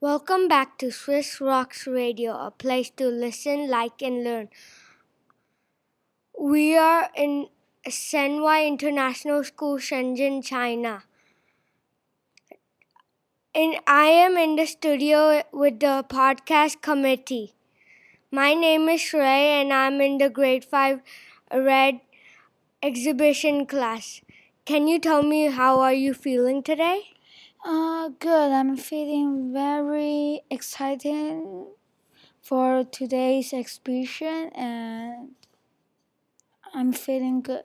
Welcome back to Swiss Rocks Radio, a place to listen, like, and learn. We are in Shenwai International School, Shenzhen, China. And I am in the studio with the podcast committee. My name is Shrey, and I'm in the grade 5 red exhibition class. Can you tell me how are you feeling today? Uh, good. I'm feeling very excited for today's exhibition and I'm feeling good.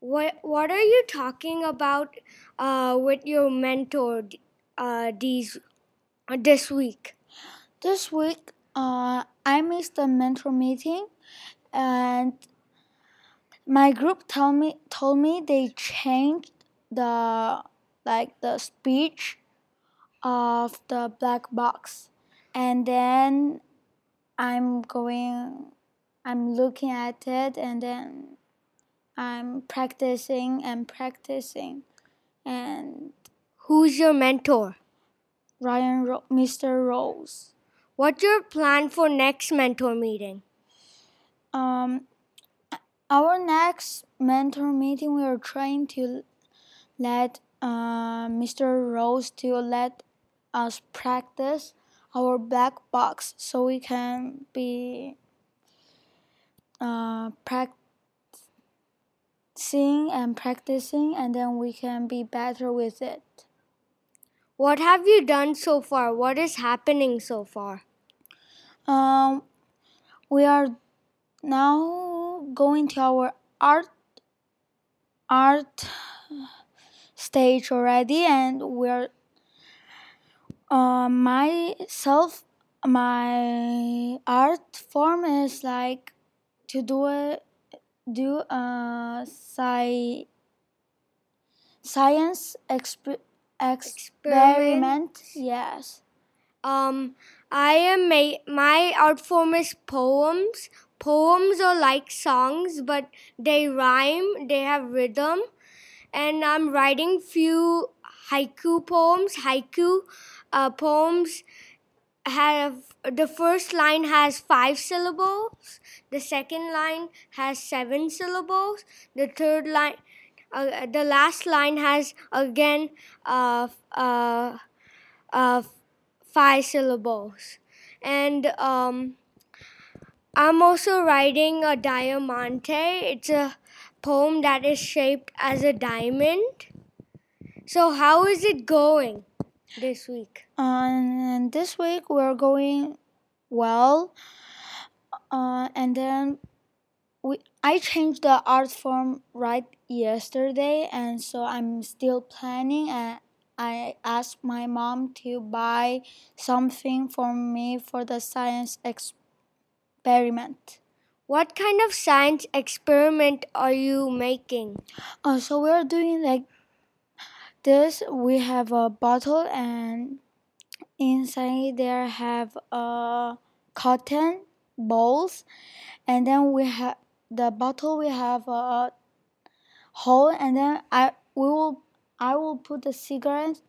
What What are you talking about uh, with your mentor uh, these uh, this week? This week, uh, I missed the mentor meeting, and my group told me told me they changed the like the speech of the black box, and then I'm going, I'm looking at it, and then I'm practicing and practicing, and Who's your mentor? Ryan, Ro- Mr. Rose. What's your plan for next mentor meeting? Um, our next mentor meeting, we are trying to let uh, Mr. Rose to let us practice our black box so we can be uh, practicing and practicing and then we can be better with it. What have you done so far? What is happening so far? Um, we are now going to our art art stage already, and we're uh, myself my art form is like to do a do a sci- science exp- experiment. Yes. Um, I am ma- my art form is poems. Poems are like songs, but they rhyme. They have rhythm, and I'm writing few haiku poems. Haiku uh, poems have the first line has five syllables. The second line has seven syllables. The third line, uh, the last line has again uh, uh, uh, five syllables. And um, I'm also writing a diamante. It's a poem that is shaped as a diamond. So, how is it going this week? And this week we're going well. Uh, and then we I changed the art form right yesterday, and so I'm still planning. And I asked my mom to buy something for me for the science experiment. What kind of science experiment are you making? Uh, so we're doing like this. We have a bottle, and inside there have a cotton balls, and then we have the bottle. We have a hole, and then I we will I will put the cigarette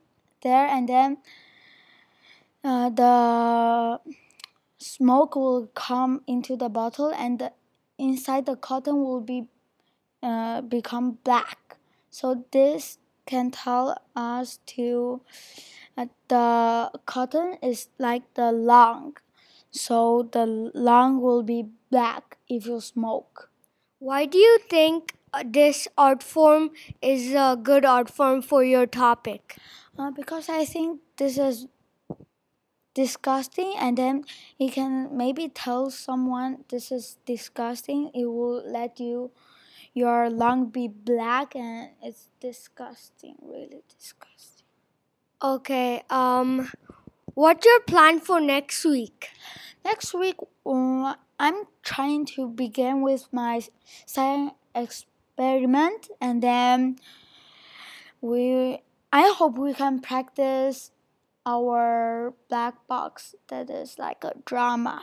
there, and then uh, the smoke will come into the bottle, and the, inside the cotton will be uh, become black. So this can tell us to uh, the cotton is like the lung. So the lung will be black if you smoke. Why do you think uh, this art form is a good art form for your topic? Uh, because I think this is disgusting, and then you can maybe tell someone this is disgusting. It will let you your lung be black, and it's disgusting, really disgusting. Okay. Um, what's your plan for next week? Next week, um, I'm trying to begin with my science experiment, and then we. I hope we can practice our black box that is like a drama.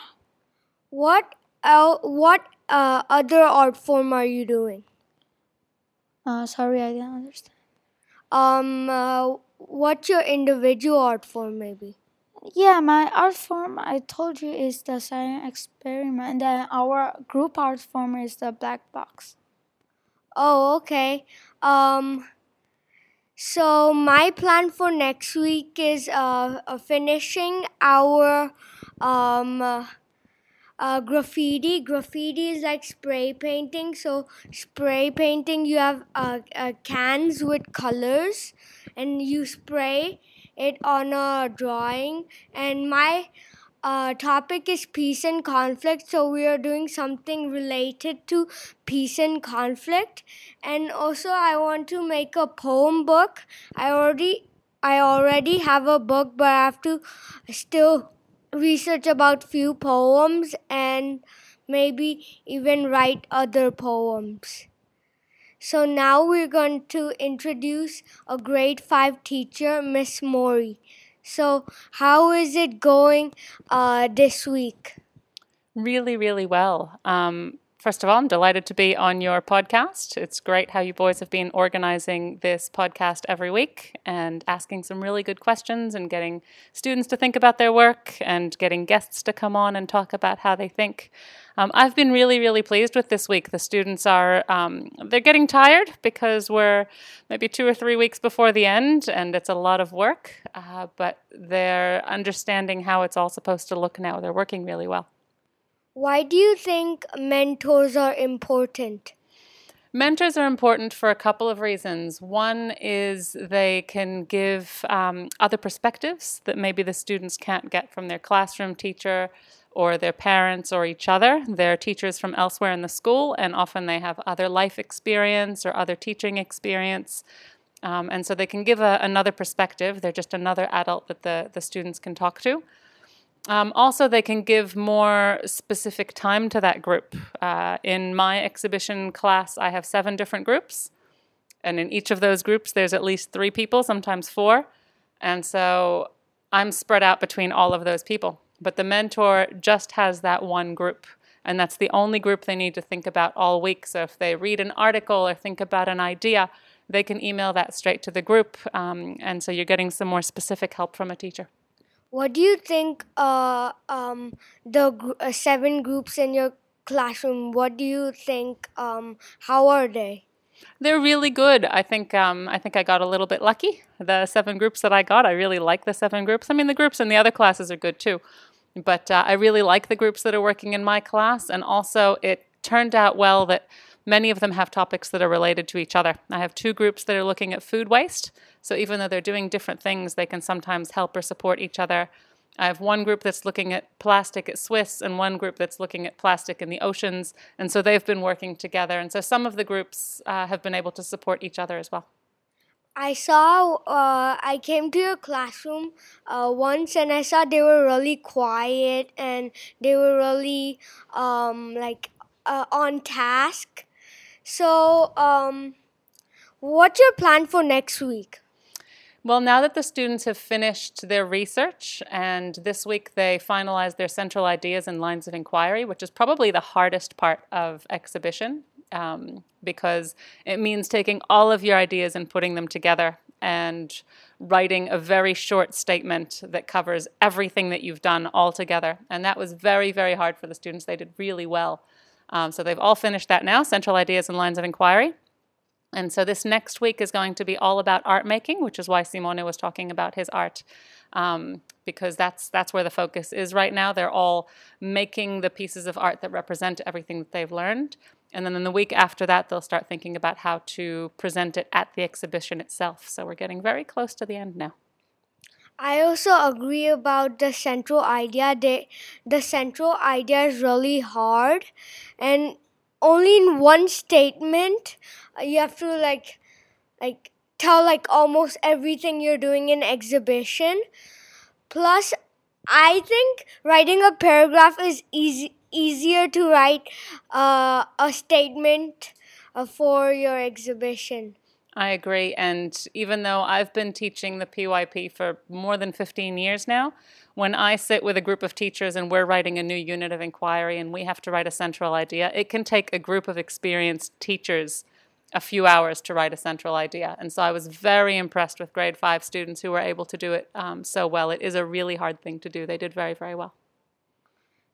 What el- What uh, other art form are you doing? Uh, sorry, I didn't understand. Um, uh, what's your individual art form maybe? yeah, my art form I told you is the science experiment. And then our group art form is the black box. Oh, okay. Um, so my plan for next week is uh, uh finishing our um. Uh, graffiti. Graffiti is like spray painting. So spray painting, you have uh, uh, cans with colors, and you spray it on a drawing. And my uh, topic is peace and conflict. So we are doing something related to peace and conflict. And also, I want to make a poem book. I already I already have a book, but I have to still research about few poems and maybe even write other poems. So now we're going to introduce a grade 5 teacher, Miss Mori. So how is it going uh, this week? Really, really well. Um, First of all, I'm delighted to be on your podcast. It's great how you boys have been organizing this podcast every week and asking some really good questions and getting students to think about their work and getting guests to come on and talk about how they think. Um, I've been really, really pleased with this week. The students are um, they're getting tired because we're maybe two or three weeks before the end, and it's a lot of work. Uh, but they're understanding how it's all supposed to look now. They're working really well. Why do you think mentors are important? Mentors are important for a couple of reasons. One is they can give um, other perspectives that maybe the students can't get from their classroom teacher or their parents or each other. They're teachers from elsewhere in the school, and often they have other life experience or other teaching experience. Um, and so they can give a, another perspective. They're just another adult that the, the students can talk to. Um, also, they can give more specific time to that group. Uh, in my exhibition class, I have seven different groups, and in each of those groups, there's at least three people, sometimes four. And so I'm spread out between all of those people. But the mentor just has that one group, and that's the only group they need to think about all week. So if they read an article or think about an idea, they can email that straight to the group. Um, and so you're getting some more specific help from a teacher. What do you think uh, um, the gr- uh, seven groups in your classroom, what do you think, um, how are they? They're really good. I think um, I think I got a little bit lucky. The seven groups that I got, I really like the seven groups. I mean, the groups in the other classes are good too, but uh, I really like the groups that are working in my class. And also, it turned out well that Many of them have topics that are related to each other. I have two groups that are looking at food waste. So even though they're doing different things, they can sometimes help or support each other. I have one group that's looking at plastic at Swiss and one group that's looking at plastic in the oceans. And so they've been working together. And so some of the groups uh, have been able to support each other as well. I saw, uh, I came to your classroom uh, once and I saw they were really quiet and they were really um, like uh, on task. So, um, what's your plan for next week? Well, now that the students have finished their research and this week they finalized their central ideas and lines of inquiry, which is probably the hardest part of exhibition um, because it means taking all of your ideas and putting them together and writing a very short statement that covers everything that you've done all together. And that was very, very hard for the students. They did really well. Um, so they've all finished that now, central ideas and lines of inquiry. And so this next week is going to be all about art making, which is why Simone was talking about his art, um, because that's that's where the focus is right now. They're all making the pieces of art that represent everything that they've learned. And then in the week after that, they'll start thinking about how to present it at the exhibition itself. So we're getting very close to the end now. I also agree about the central idea. They, the central idea is really hard, and only in one statement uh, you have to like, like tell like almost everything you're doing in exhibition. Plus, I think writing a paragraph is easy easier to write uh, a statement uh, for your exhibition. I agree. And even though I've been teaching the PYP for more than 15 years now, when I sit with a group of teachers and we're writing a new unit of inquiry and we have to write a central idea, it can take a group of experienced teachers a few hours to write a central idea. And so I was very impressed with grade five students who were able to do it um, so well. It is a really hard thing to do. They did very, very well.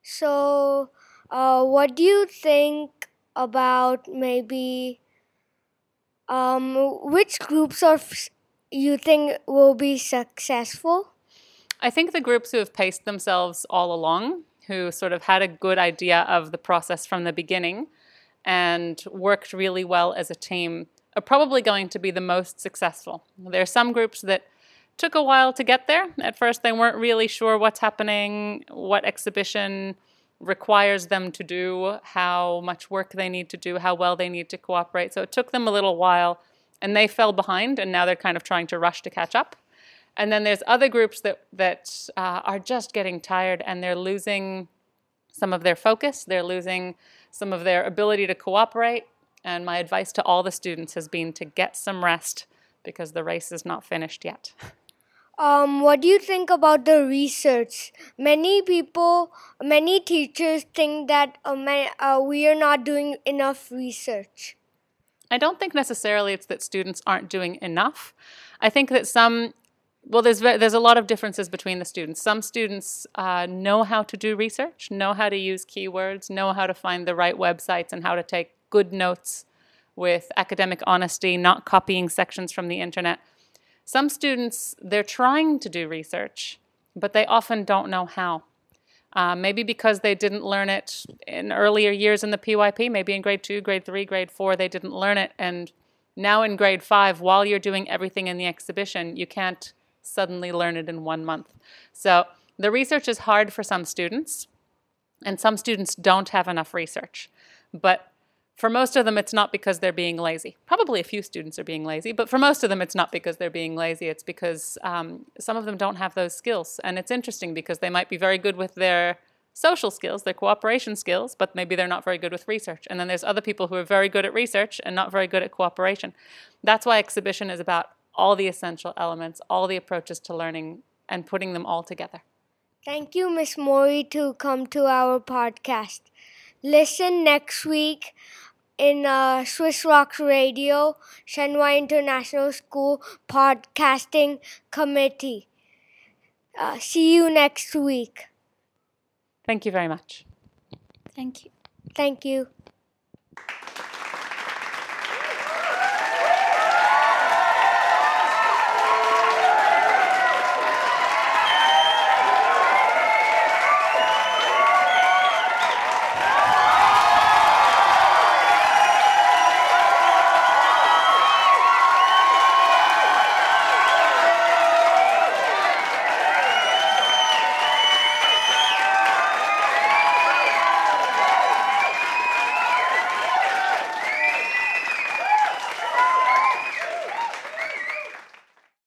So, uh, what do you think about maybe um, which groups of you think will be successful? I think the groups who have paced themselves all along, who sort of had a good idea of the process from the beginning and worked really well as a team, are probably going to be the most successful. There are some groups that took a while to get there. At first, they weren't really sure what's happening, what exhibition requires them to do, how much work they need to do, how well they need to cooperate. So it took them a little while and they fell behind and now they're kind of trying to rush to catch up. And then there's other groups that, that uh, are just getting tired and they're losing some of their focus, they're losing some of their ability to cooperate. And my advice to all the students has been to get some rest because the race is not finished yet. Um, what do you think about the research? Many people, many teachers think that uh, uh, we are not doing enough research. I don't think necessarily it's that students aren't doing enough. I think that some, well, there's there's a lot of differences between the students. Some students uh, know how to do research, know how to use keywords, know how to find the right websites, and how to take good notes with academic honesty, not copying sections from the internet. Some students, they're trying to do research, but they often don't know how. Uh, maybe because they didn't learn it in earlier years in the PYP, maybe in grade two, grade three, grade four, they didn't learn it. And now in grade five, while you're doing everything in the exhibition, you can't suddenly learn it in one month. So the research is hard for some students, and some students don't have enough research. But for most of them, it's not because they're being lazy. Probably a few students are being lazy, but for most of them, it's not because they're being lazy. It's because um, some of them don't have those skills. And it's interesting because they might be very good with their social skills, their cooperation skills, but maybe they're not very good with research. And then there's other people who are very good at research and not very good at cooperation. That's why exhibition is about all the essential elements, all the approaches to learning, and putting them all together. Thank you, Miss Mori, to come to our podcast. Listen next week in uh, Swiss Rock Radio, Shenwai International School Podcasting Committee. Uh, see you next week. Thank you very much. Thank you. Thank you.